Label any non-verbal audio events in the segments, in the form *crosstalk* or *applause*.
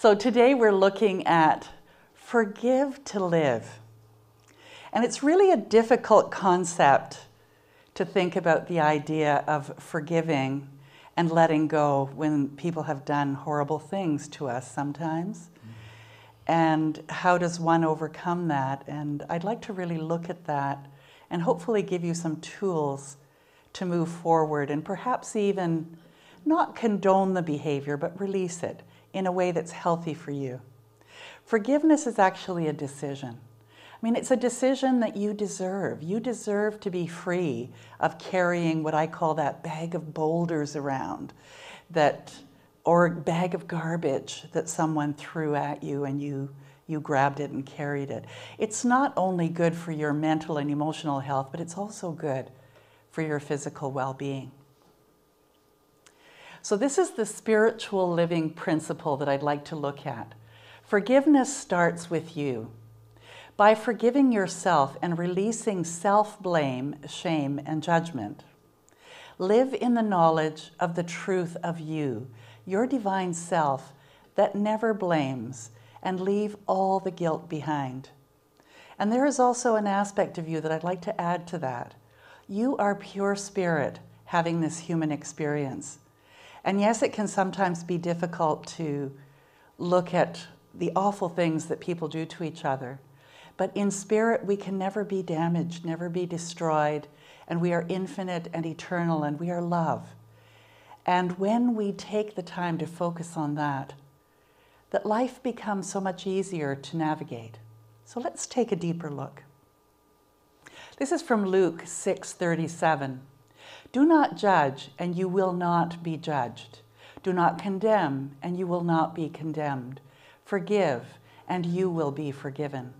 So today we're looking at forgive to live. And it's really a difficult concept to think about the idea of forgiving and letting go when people have done horrible things to us sometimes. And how does one overcome that? And I'd like to really look at that and hopefully give you some tools to move forward and perhaps even not condone the behavior, but release it in a way that's healthy for you. Forgiveness is actually a decision. I mean, it's a decision that you deserve. You deserve to be free of carrying what I call that bag of boulders around, that or bag of garbage that someone threw at you and you you grabbed it and carried it. It's not only good for your mental and emotional health, but it's also good for your physical well-being. So this is the spiritual living principle that I'd like to look at. Forgiveness starts with you. By forgiving yourself and releasing self-blame, shame, and judgment, live in the knowledge of the truth of you, your divine self that never blames, and leave all the guilt behind. And there is also an aspect of you that I'd like to add to that. You are pure spirit having this human experience. And yes, it can sometimes be difficult to look at the awful things that people do to each other. But in spirit, we can never be damaged, never be destroyed, and we are infinite and eternal, and we are love. And when we take the time to focus on that, that life becomes so much easier to navigate. So let's take a deeper look. This is from Luke 6:37. Do not judge, and you will not be judged. Do not condemn, and you will not be condemned. Forgive, and you will be forgiven.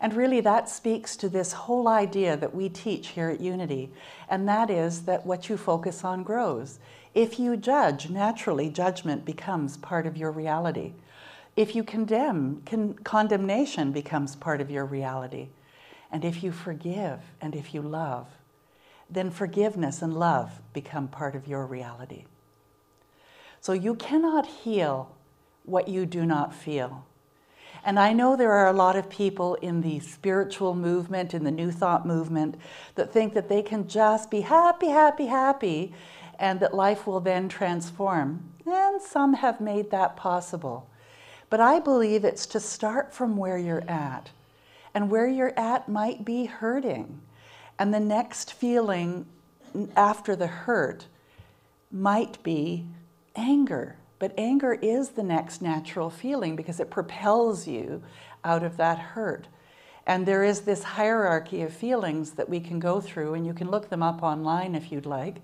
And really, that speaks to this whole idea that we teach here at Unity, and that is that what you focus on grows. If you judge, naturally, judgment becomes part of your reality. If you condemn, con condemnation becomes part of your reality. And if you forgive and if you love, then forgiveness and love become part of your reality. So you cannot heal what you do not feel. And I know there are a lot of people in the spiritual movement, in the New Thought movement, that think that they can just be happy, happy, happy, and that life will then transform. And some have made that possible. But I believe it's to start from where you're at. And where you're at might be hurting. And the next feeling after the hurt might be anger. But anger is the next natural feeling because it propels you out of that hurt. And there is this hierarchy of feelings that we can go through, and you can look them up online if you'd like,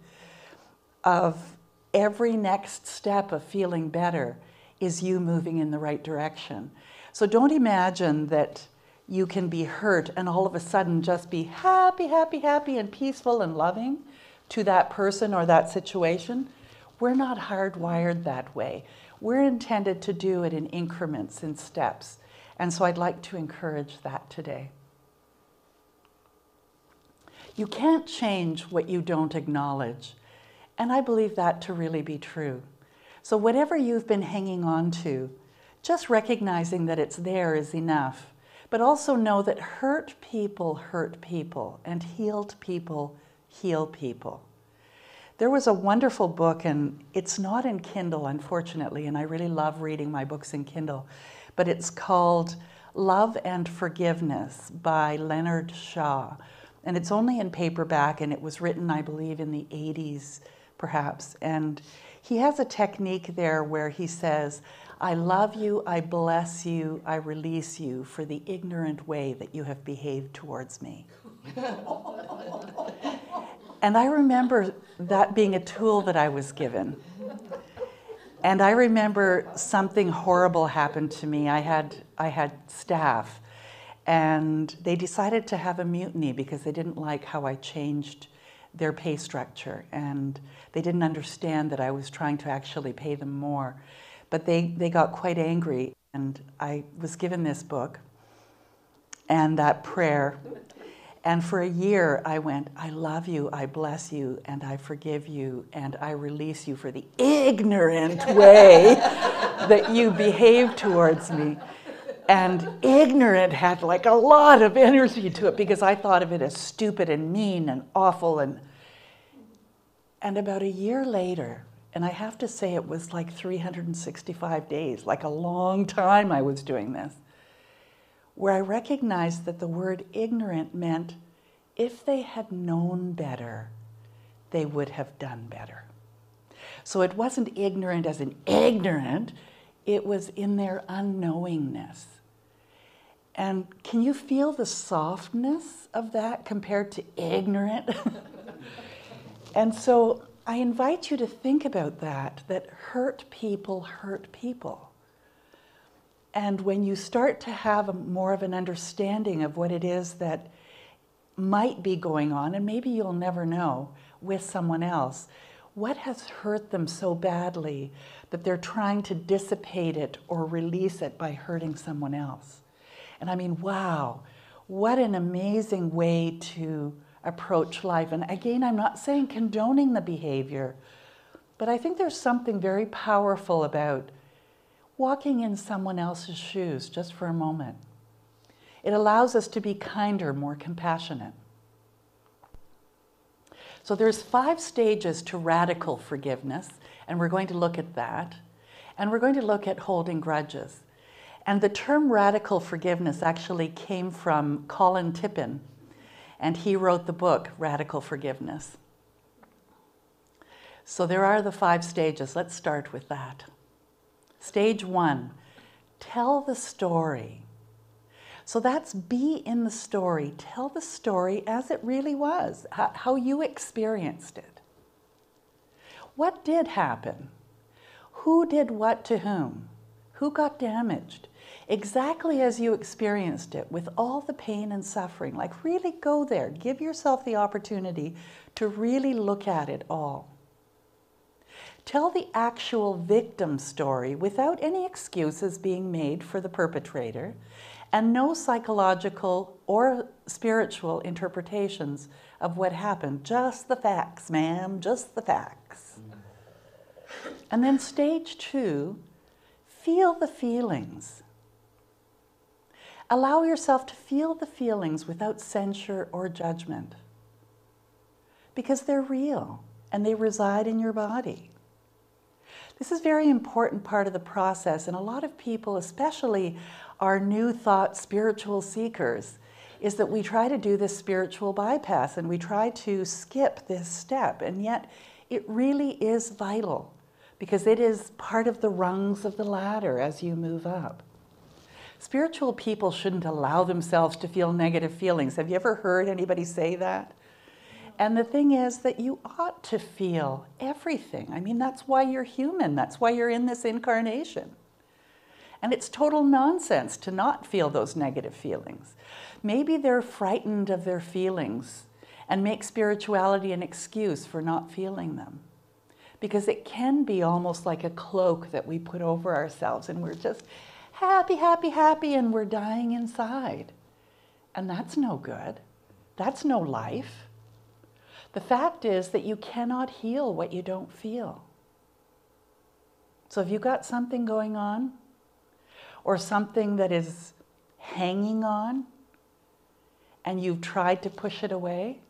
of every next step of feeling better is you moving in the right direction. So don't imagine that you can be hurt and all of a sudden just be happy, happy, happy, and peaceful and loving to that person or that situation. We're not hardwired that way. We're intended to do it in increments, in steps. And so I'd like to encourage that today. You can't change what you don't acknowledge. And I believe that to really be true. So whatever you've been hanging on to, just recognizing that it's there is enough. But also know that hurt people hurt people and healed people heal people. There was a wonderful book, and it's not in Kindle, unfortunately, and I really love reading my books in Kindle, but it's called Love and Forgiveness by Leonard Shaw. And it's only in paperback, and it was written, I believe, in the 80s, perhaps. And he has a technique there where he says, I love you, I bless you, I release you for the ignorant way that you have behaved towards me. *laughs* and I remember that being a tool that I was given. And I remember something horrible happened to me. I had, I had staff, and they decided to have a mutiny because they didn't like how I changed their pay structure. And they didn't understand that I was trying to actually pay them more. But they, they got quite angry, and I was given this book and that prayer. And for a year, I went, I love you, I bless you, and I forgive you, and I release you for the ignorant *laughs* way that you behaved towards me. And ignorant had like a lot of energy to it because I thought of it as stupid and mean and awful. And, and about a year later, and I have to say it was like 365 days, like a long time I was doing this, where I recognized that the word ignorant meant if they had known better, they would have done better. So it wasn't ignorant as in ignorant, it was in their unknowingness. And can you feel the softness of that compared to ignorant? *laughs* and so I invite you to think about that, that hurt people hurt people. And when you start to have a, more of an understanding of what it is that might be going on, and maybe you'll never know with someone else, what has hurt them so badly that they're trying to dissipate it or release it by hurting someone else? And I mean, wow, what an amazing way to approach life. And again, I'm not saying condoning the behavior, but I think there's something very powerful about walking in someone else's shoes just for a moment. It allows us to be kinder, more compassionate. So there's five stages to radical forgiveness, and we're going to look at that. And we're going to look at holding grudges. And the term radical forgiveness actually came from Colin Tipping, and he wrote the book Radical Forgiveness. So there are the five stages. Let's start with that. Stage one tell the story. So that's be in the story. Tell the story as it really was, how you experienced it. What did happen? Who did what to whom? Who got damaged? Exactly as you experienced it with all the pain and suffering. Like, really go there. Give yourself the opportunity to really look at it all. Tell the actual victim story without any excuses being made for the perpetrator and no psychological or spiritual interpretations of what happened. Just the facts, ma'am, just the facts. And then, stage two, feel the feelings. Allow yourself to feel the feelings without censure or judgment because they're real and they reside in your body. This is a very important part of the process, and a lot of people, especially our new thought spiritual seekers, is that we try to do this spiritual bypass and we try to skip this step, and yet it really is vital because it is part of the rungs of the ladder as you move up. Spiritual people shouldn't allow themselves to feel negative feelings. Have you ever heard anybody say that? And the thing is that you ought to feel everything. I mean, that's why you're human, that's why you're in this incarnation. And it's total nonsense to not feel those negative feelings. Maybe they're frightened of their feelings and make spirituality an excuse for not feeling them. Because it can be almost like a cloak that we put over ourselves, and we're just happy, happy, happy, and we're dying inside. And that's no good. That's no life. The fact is that you cannot heal what you don't feel. So, if you've got something going on? Or something that is hanging on and you've tried to push it away?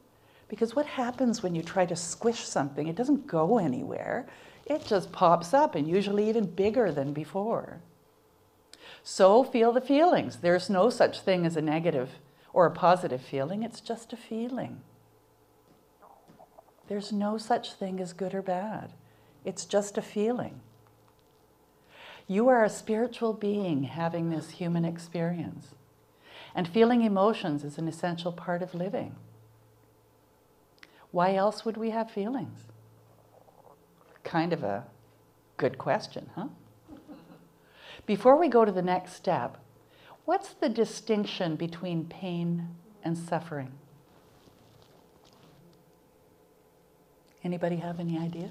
Because what happens when you try to squish something? It doesn't go anywhere, it just pops up and usually even bigger than before. So feel the feelings. There's no such thing as a negative or a positive feeling, it's just a feeling. There's no such thing as good or bad, it's just a feeling. You are a spiritual being having this human experience. And feeling emotions is an essential part of living. Why else would we have feelings? Kind of a good question, huh? Before we go to the next step, what's the distinction between pain and suffering? Anybody have any ideas?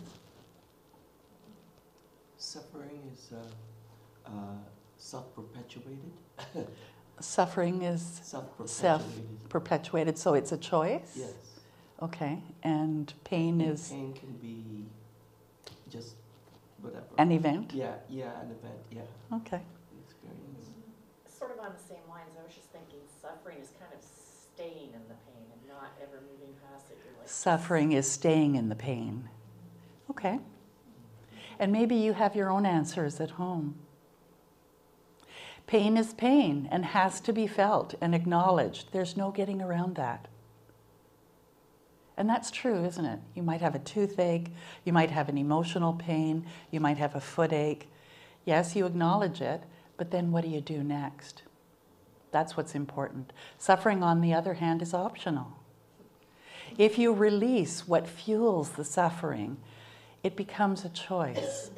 Suffering is uh, uh, self-perpetuated. *laughs* Suffering is self-perpetuated. so it's a choice. Yes. Okay, and pain and is pain can be just whatever. An event? Yeah, yeah, an event, yeah. Okay. Experience. Sort of on the same lines, I was just thinking suffering is kind of staying in the pain and not ever moving past it. You're like, Suffering is staying in the pain. Okay. And maybe you have your own answers at home. Pain is pain and has to be felt and acknowledged. There's no getting around that. And that's true, isn't it? You might have a toothache, you might have an emotional pain, you might have a footache. Yes, you acknowledge it, but then what do you do next? That's what's important. Suffering, on the other hand, is optional. If you release what fuels the suffering, it becomes a choice.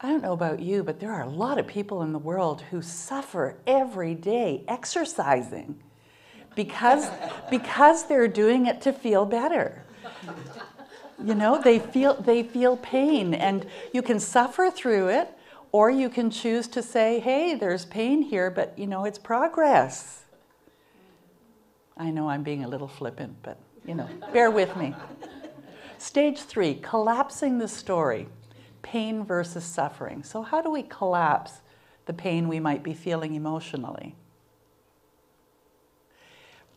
I don't know about you, but there are a lot of people in the world who suffer every day exercising because, because they're doing it to feel better. You know, they feel, they feel pain, and you can suffer through it, or you can choose to say, hey, there's pain here, but you know, it's progress. I know I'm being a little flippant, but you know, bear with me. Stage three collapsing the story pain versus suffering. So, how do we collapse the pain we might be feeling emotionally?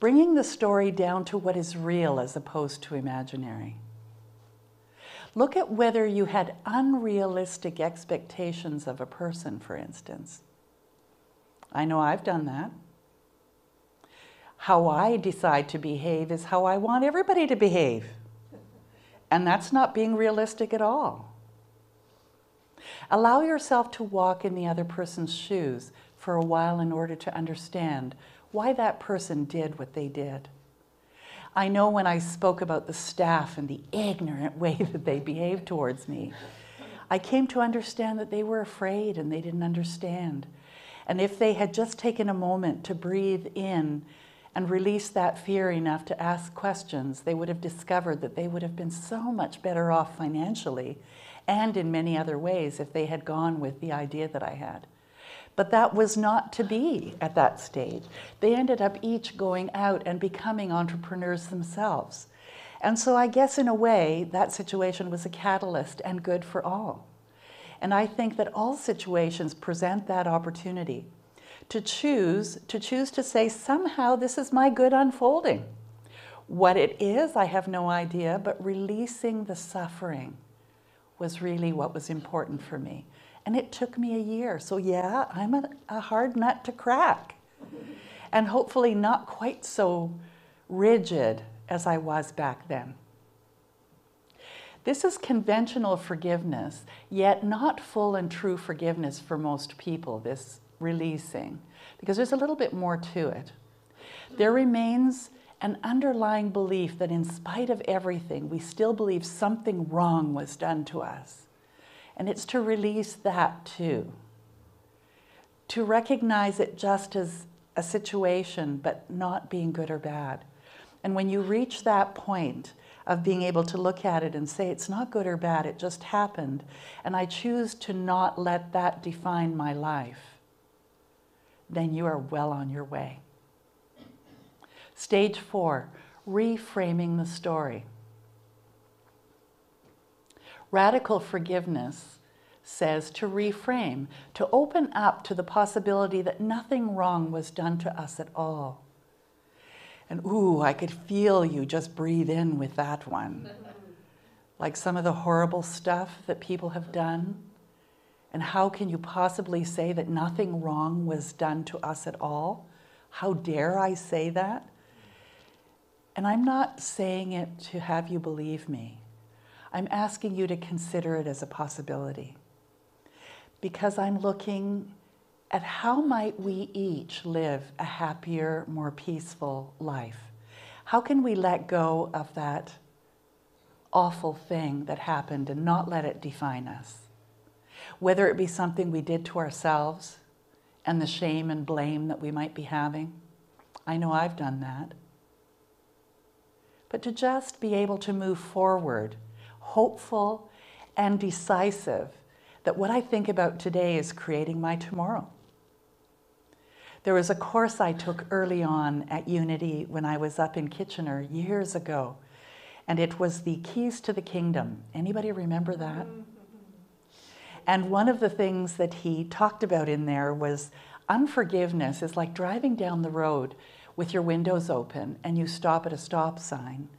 Bringing the story down to what is real as opposed to imaginary. Look at whether you had unrealistic expectations of a person, for instance. I know I've done that. How I decide to behave is how I want everybody to behave. And that's not being realistic at all. Allow yourself to walk in the other person's shoes for a while in order to understand why that person did what they did. I know when I spoke about the staff and the ignorant way *laughs* that they behaved towards me, I came to understand that they were afraid and they didn't understand. And if they had just taken a moment to breathe in and release that fear enough to ask questions, they would have discovered that they would have been so much better off financially and in many other ways if they had gone with the idea that I had. But that was not to be at that stage. They ended up each going out and becoming entrepreneurs themselves. And so I guess in a way, that situation was a catalyst and good for all. And I think that all situations present that opportunity to choose to choose to say somehow this is my good unfolding. What it is, I have no idea, but releasing the suffering was really what was important for me. And it took me a year. So, yeah, I'm a, a hard nut to crack. And hopefully, not quite so rigid as I was back then. This is conventional forgiveness, yet not full and true forgiveness for most people, this releasing, because there's a little bit more to it. There remains an underlying belief that, in spite of everything, we still believe something wrong was done to us. And it's to release that too. To recognize it just as a situation, but not being good or bad. And when you reach that point of being able to look at it and say, it's not good or bad, it just happened, and I choose to not let that define my life, then you are well on your way. Stage four, reframing the story. Radical forgiveness says to reframe, to open up to the possibility that nothing wrong was done to us at all. And ooh, I could feel you just breathe in with that one. Like some of the horrible stuff that people have done. And how can you possibly say that nothing wrong was done to us at all? How dare I say that? And I'm not saying it to have you believe me. I'm asking you to consider it as a possibility. Because I'm looking at how might we each live a happier, more peaceful life? How can we let go of that awful thing that happened and not let it define us? Whether it be something we did to ourselves and the shame and blame that we might be having. I know I've done that. But to just be able to move forward hopeful, and decisive that what I think about today is creating my tomorrow. There was a course I took early on at Unity when I was up in Kitchener years ago. and it was the keys to the kingdom. Anybody remember that? And one of the things that he talked about in there was unforgiveness is like driving down the road with your windows open and you stop at a stop sign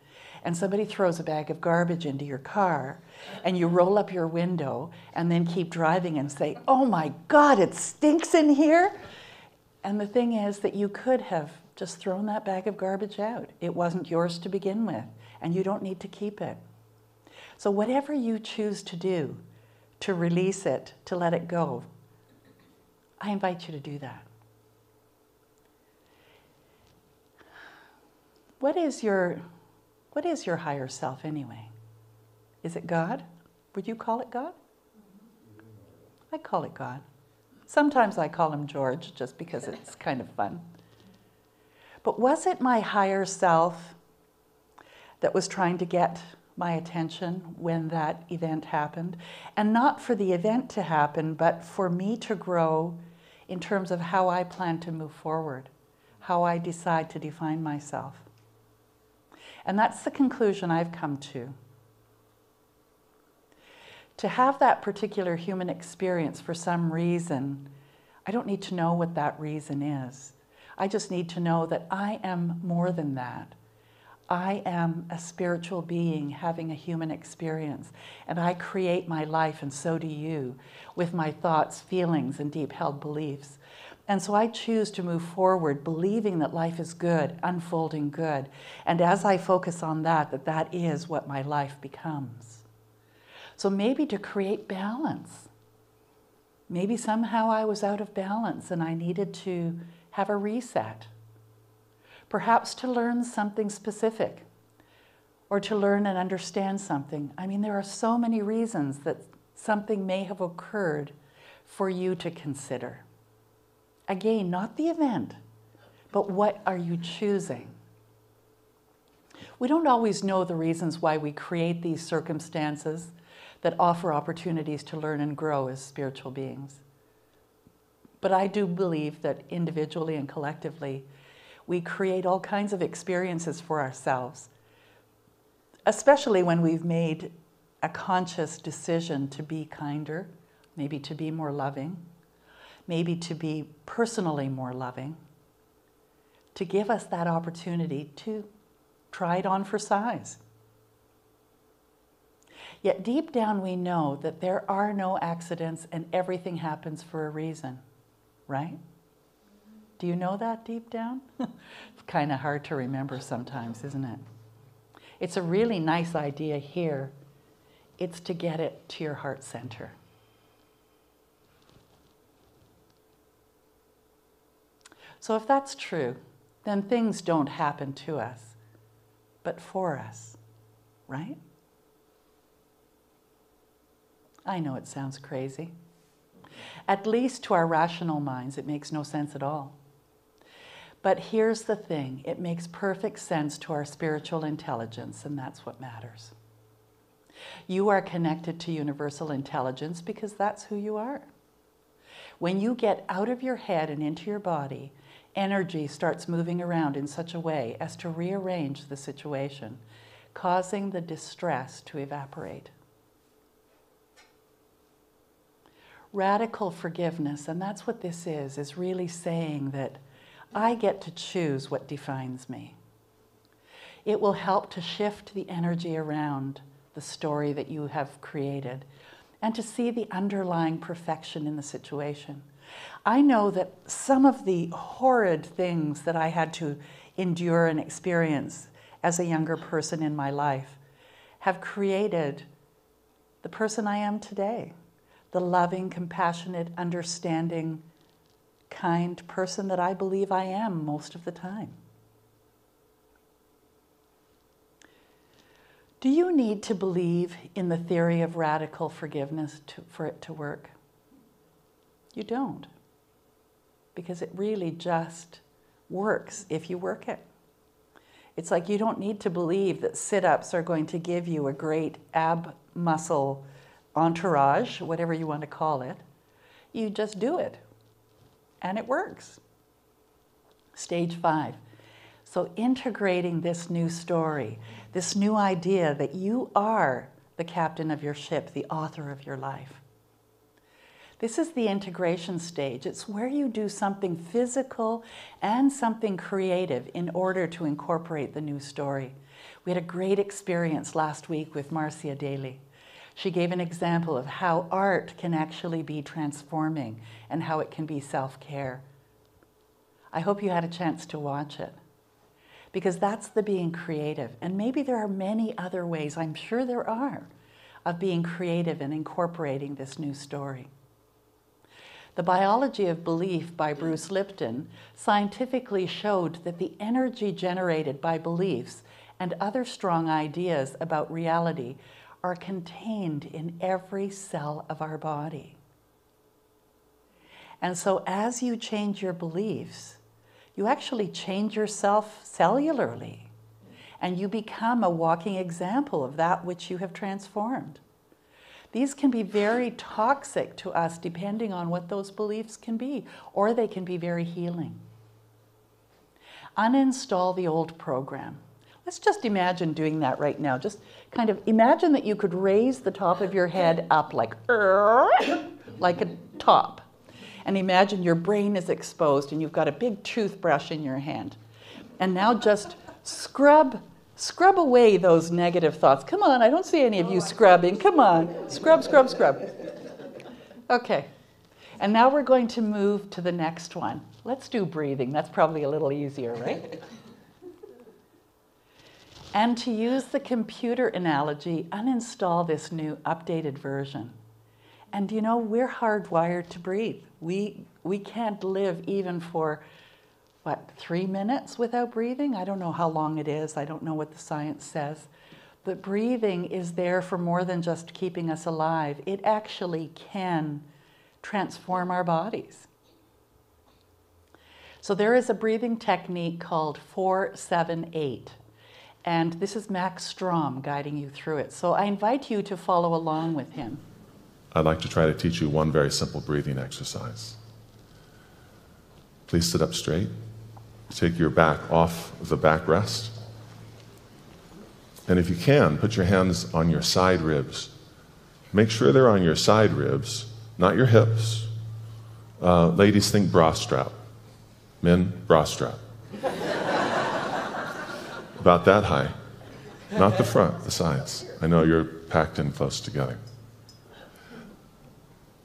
and somebody throws a bag of garbage into your car and you roll up your window and then keep driving and say, Oh my God, it stinks in here. And the thing is that you could have just thrown that bag of garbage out. It wasn't yours to begin with, and you don't need to keep it. So, whatever you choose to do to release it, to let it go, I invite you to do that. What is your what is your higher self anyway? Is it God? Would you call it God? I call it God. Sometimes I call him George just because it's kind of fun. But was it my higher self that was trying to get my attention when that event happened? And not for the event to happen, but for me to grow in terms of how I plan to move forward, how I decide to define myself. And that's the conclusion I've come to. To have that particular human experience for some reason, I don't need to know what that reason is. I just need to know that I am more than that. I am a spiritual being having a human experience, and I create my life, and so do you, with my thoughts, feelings, and deep held beliefs. And so I choose to move forward believing that life is good, unfolding good. And as I focus on that, that that is what my life becomes. So maybe to create balance. Maybe somehow I was out of balance and I needed to have a reset. Perhaps to learn something specific or to learn and understand something. I mean, there are so many reasons that something may have occurred for you to consider. Again, not the event, but what are you choosing? We don't always know the reasons why we create these circumstances that offer opportunities to learn and grow as spiritual beings. But I do believe that individually and collectively, we create all kinds of experiences for ourselves, especially when we've made a conscious decision to be kinder, maybe to be more loving, maybe to be personally more loving, to give us that opportunity to try it on for size. Yet deep down, we know that there are no accidents and everything happens for a reason, right? Do you know that deep down? *laughs* it's kind of hard to remember sometimes, isn't it? It's a really nice idea here. It's to get it to your heart center. So, if that's true, then things don't happen to us, but for us, right? I know it sounds crazy. At least to our rational minds, it makes no sense at all. But here's the thing it makes perfect sense to our spiritual intelligence, and that's what matters. You are connected to universal intelligence because that's who you are. When you get out of your head and into your body energy starts moving around in such a way as to rearrange the situation, causing the distress to evaporate. Radical forgiveness, and that's what this is, is really saying that I get to choose what defines me. It will help to shift the energy around the story that you have created and to see the underlying perfection in the situation. I know that some of the horrid things that I had to endure and experience as a younger person in my life have created the person I am today the loving, compassionate, understanding, kind person that I believe I am most of the time. Do you need to believe in the theory of radical forgiveness to, for it to work? You don't. Because it really just works if you work it. It's like you don't need to believe that sit ups are going to give you a great ab muscle entourage, whatever you want to call it. You just do it, and it works. Stage five So, integrating this new story, this new idea that you are the captain of your ship, the author of your life. This is the integration stage. It's where you do something physical and something creative in order to incorporate the new story. We had a great experience last week with Marcia Daly. She gave an example of how art can actually be transforming and how it can be self care. I hope you had a chance to watch it because that's the being creative. And maybe there are many other ways, I'm sure there are, of being creative and incorporating this new story. The Biology of Belief by Bruce Lipton scientifically showed that the energy generated by beliefs and other strong ideas about reality are contained in every cell of our body. And so, as you change your beliefs, you actually change yourself cellularly and you become a walking example of that which you have transformed. These can be very toxic to us depending on what those beliefs can be, or they can be very healing. Uninstall the old program. Let's just imagine doing that right now. Just kind of imagine that you could raise the top of your head up like, *coughs* like a top and imagine your brain is exposed and you've got a big toothbrush in your hand. And now just scrub scrub away those negative thoughts. Come on, I don't see any of you oh, scrubbing. Come on. Scrub, scrub, scrub. Okay. And now we're going to move to the next one. Let's do breathing. That's probably a little easier, right? *laughs* and to use the computer analogy, uninstall this new updated version. And you know, we're hardwired to breathe. We, we can't live even for, what, three minutes without breathing? I don't know how long it is. I don't know what the science says. But breathing is there for more than just keeping us alive. It actually can transform our bodies. So there is a breathing technique called 478. And this is Max Strom guiding you through it. So I invite you to follow along with him. I'd like to try to teach you one very simple breathing exercise. Please sit up straight. Take your back off the backrest. And if you can, put your hands on your side ribs. Make sure they're on your side ribs, not your hips. Uh, ladies, think bra strap. Men, bra strap. *laughs* About that high. Not the front, the sides. I know you're packed in close together.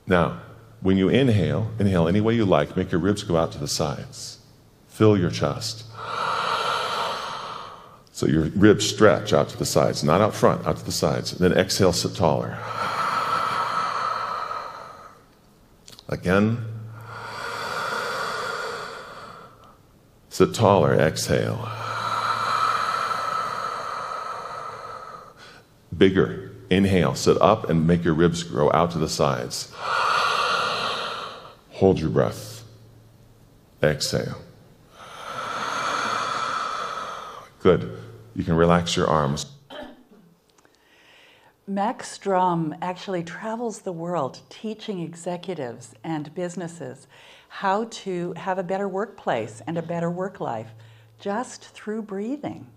Now, when you inhale, inhale any way you like, make your ribs go out to the sides. Fill your chest. So your ribs stretch out to the sides, not out front, out to the sides. Then exhale, sit taller. Again. Sit taller, exhale. Bigger. Inhale, sit up and make your ribs grow out to the sides. Hold your breath. Exhale. Good. You can relax your arms. Max Strom actually travels the world teaching executives and businesses how to have a better workplace and a better work life just through breathing.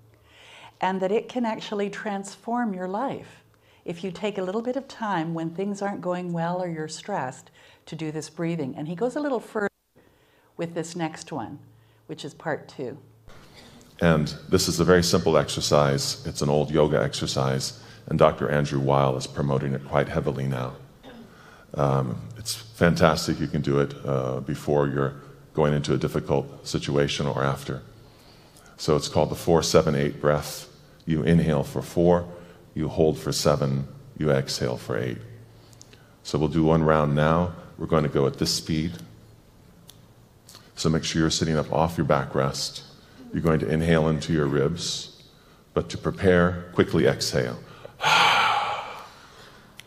And that it can actually transform your life if you take a little bit of time when things aren't going well or you're stressed to do this breathing. And he goes a little further with this next one, which is part two. And this is a very simple exercise. It's an old yoga exercise, and Dr. Andrew Weil is promoting it quite heavily now. Um, it's fantastic. You can do it uh, before you're going into a difficult situation or after. So it's called the 478 breath. You inhale for four you hold for seven, you exhale for eight. So we'll do one round now. We're going to go at this speed. So make sure you're sitting up off your backrest. You're going to inhale into your ribs, but to prepare, quickly exhale. *sighs*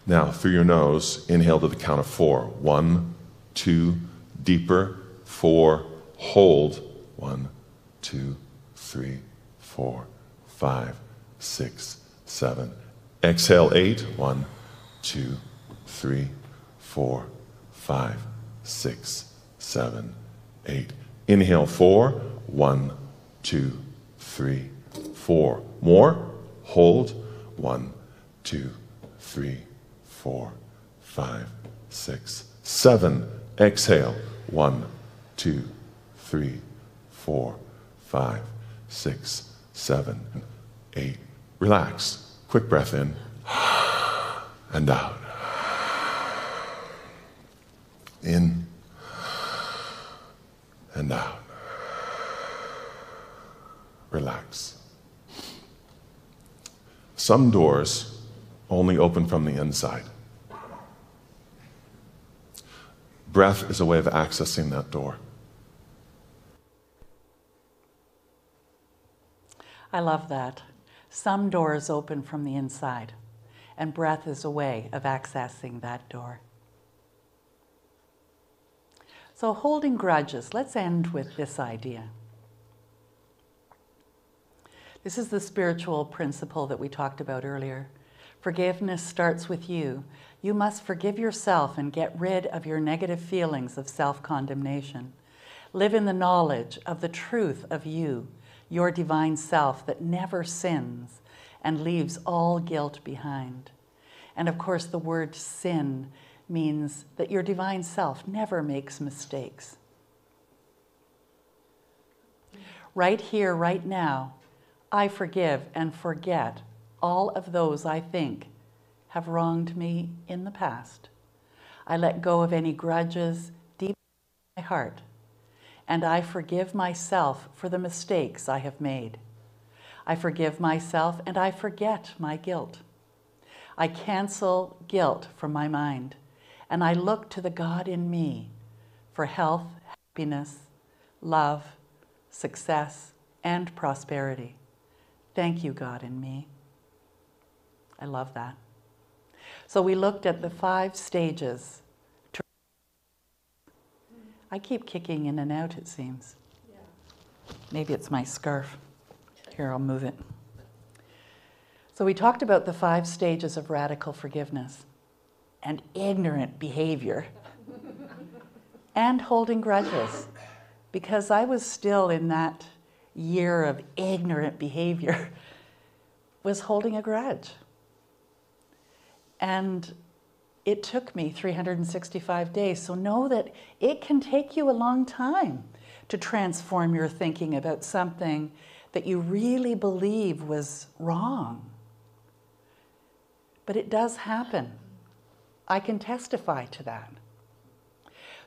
now, through your nose, inhale to the count of four. One, two, deeper, four, hold. One, two, three, four, five, six, seven. Exhale, eight. One, two, three, four, five, six, seven, eight. Inhale, four. One, two, three, four. More. Hold. One, two, three, four, five, six, seven. Exhale. One, two, three, four, five, six, seven, eight. Relax. Quick breath in and out. In and out. Relax. Some doors only open from the inside. Breath is a way of accessing that door. I love that. Some doors open from the inside, and breath is a way of accessing that door. So, holding grudges, let's end with this idea. This is the spiritual principle that we talked about earlier. Forgiveness starts with you. You must forgive yourself and get rid of your negative feelings of self condemnation. Live in the knowledge of the truth of you, your divine self that never sins and leaves all guilt behind. And of course, the word sin means that your divine self never makes mistakes. Right here, right now, I forgive and forget all of those I think have wronged me in the past. I let go of any grudges deep in my heart, and I forgive myself for the mistakes I have made. I forgive myself and I forget my guilt. I cancel guilt from my mind and I look to the God in me for health, happiness, love, success, and prosperity. Thank you, God in me. I love that. So we looked at the five stages. I keep kicking in and out, it seems. Maybe it's my scarf. Here, I'll move it. So we talked about the five stages of radical forgiveness and ignorant behavior and holding grudges because I was still in that year of ignorant behavior *laughs* was holding a grudge. And it took me 365 days. So know that it can take you a long time to transform your thinking about something that you really believe was wrong. But it does happen. I can testify to that.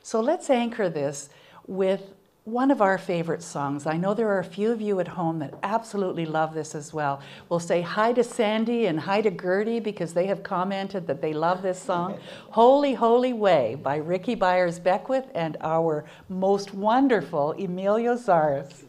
So let's anchor this with one of our favorite songs. I know there are a few of you at home that absolutely love this as well. We'll say hi to Sandy and hi to Gertie because they have commented that they love this song. *laughs* Holy, Holy Way by Rickie Byars Beckwith and our most wonderful Emilio Zaras.